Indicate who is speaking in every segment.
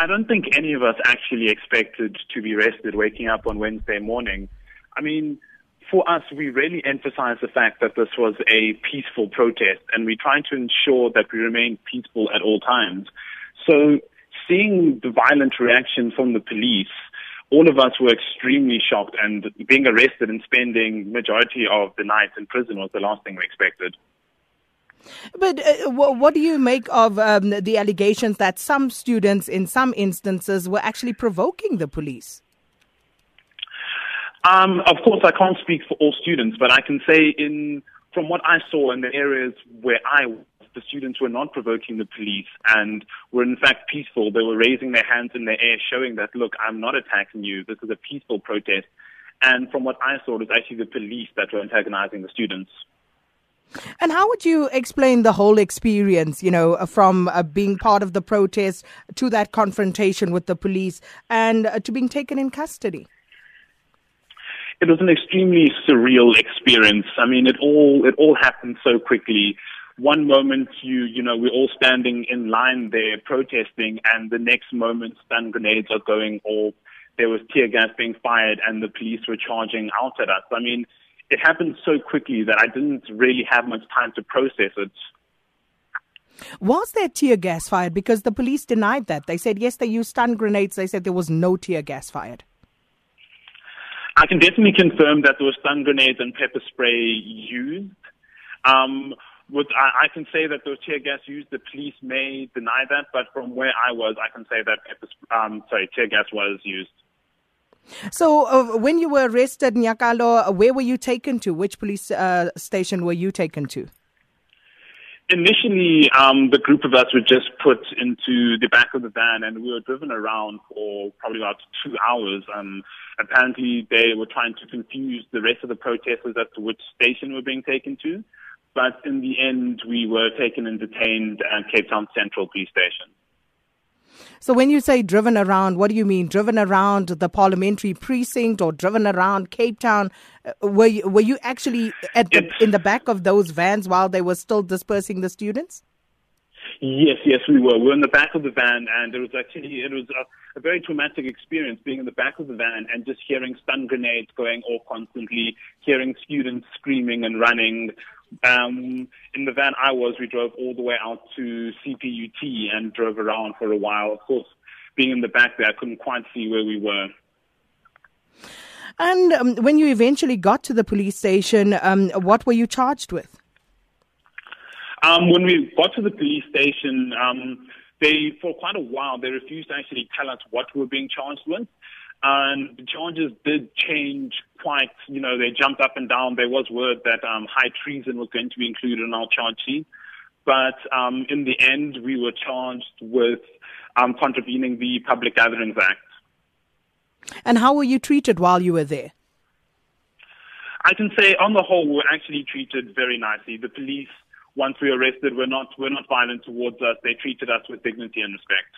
Speaker 1: I don't think any of us actually expected to be arrested waking up on Wednesday morning. I mean, for us, we really emphasize the fact that this was a peaceful protest and we try to ensure that we remain peaceful at all times. So seeing the violent reaction from the police, all of us were extremely shocked and being arrested and spending majority of the night in prison was the last thing we expected.
Speaker 2: But uh, what do you make of um, the allegations that some students, in some instances, were actually provoking the police?
Speaker 1: Um, of course, I can't speak for all students, but I can say in from what I saw in the areas where I was, the students were not provoking the police and were in fact peaceful. They were raising their hands in the air, showing that, look, I'm not attacking you. This is a peaceful protest. And from what I saw, it was actually the police that were antagonizing the students.
Speaker 2: And how would you explain the whole experience, you know, from uh, being part of the protest to that confrontation with the police and uh, to being taken in custody?
Speaker 1: It was an extremely surreal experience. I mean, it all it all happened so quickly. One moment you you know we're all standing in line there protesting, and the next moment stun grenades are going off. There was tear gas being fired, and the police were charging out at us. I mean, it happened so quickly that I didn't really have much time to process it.
Speaker 2: Was there tear gas fired? Because the police denied that. They said, yes, they used stun grenades. They said there was no tear gas fired.
Speaker 1: I can definitely confirm that there were stun grenades and pepper spray used. Um, with, I, I, can say that there was tear gas used. The police may deny that, but from where I was, I can say that pepper, um, sorry, tear gas was used.
Speaker 2: So, uh, when you were arrested, Nyakallo, where were you taken to? Which police uh, station were you taken to?
Speaker 1: Initially, um, the group of us were just put into the back of the van and we were driven around for probably about two hours. Um, apparently, they were trying to confuse the rest of the protesters as to which station we were being taken to. But in the end, we were taken and detained at Cape Town Central Police Station.
Speaker 2: So when you say driven around, what do you mean? Driven around the parliamentary precinct or driven around Cape Town? Uh, were you, were you actually at the, in the back of those vans while they were still dispersing the students?
Speaker 1: Yes, yes, we were. We were in the back of the van, and it was actually it was a, a very traumatic experience being in the back of the van and just hearing stun grenades going off constantly, hearing students screaming and running. Um, in the van I was, we drove all the way out to CPUT and drove around for a while. Of course, being in the back there, I couldn't quite see where we were.
Speaker 2: And um, when you eventually got to the police station, um, what were you charged with?
Speaker 1: Um, when we got to the police station, um, they, for quite a while, they refused to actually tell us what we were being charged with. And the charges did change quite, you know, they jumped up and down. There was word that um, high treason was going to be included in our charge sheet. But um, in the end, we were charged with um, contravening the Public Gatherings Act.
Speaker 2: And how were you treated while you were there?
Speaker 1: I can say, on the whole, we were actually treated very nicely. The police, once we were arrested, were not were not violent towards us. They treated us with dignity and respect.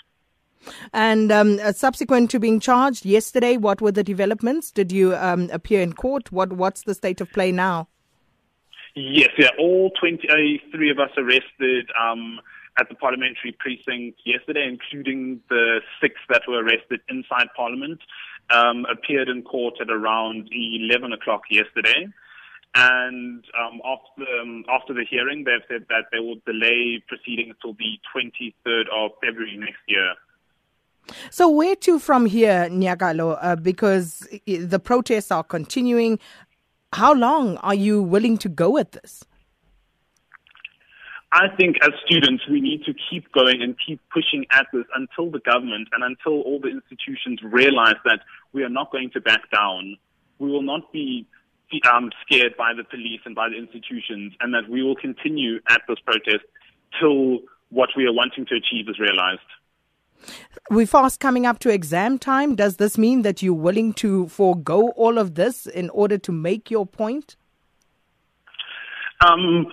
Speaker 2: And um, uh, subsequent to being charged yesterday, what were the developments? Did you um, appear in court? What What's the state of play now?
Speaker 1: Yes, yeah, all 23 of us arrested um, at the parliamentary precinct yesterday, including the six that were arrested inside Parliament, um, appeared in court at around 11 o'clock yesterday. And um, after um, after the hearing, they've said that they will delay proceedings until the 23rd of February next year.
Speaker 2: So where to from here, Nyakallo? Uh, because the protests are continuing. How long are you willing to go at this?
Speaker 1: I think as students, we need to keep going and keep pushing at this until the government and until all the institutions realize that we are not going to back down. We will not be um, scared by the police and by the institutions, and that we will continue at this protest till what we are wanting to achieve is realized.
Speaker 2: We're fast coming up to exam time. Does this mean that you're willing to forego all of this in order to make your point?
Speaker 1: Um,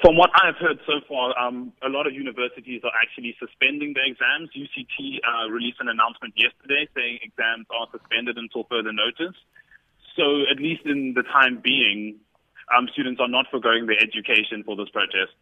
Speaker 1: from what I've heard so far, um, a lot of universities are actually suspending their exams. UCT uh, released an announcement yesterday saying exams are suspended until further notice. So, at least in the time being, um, students are not forgoing their education for this protest.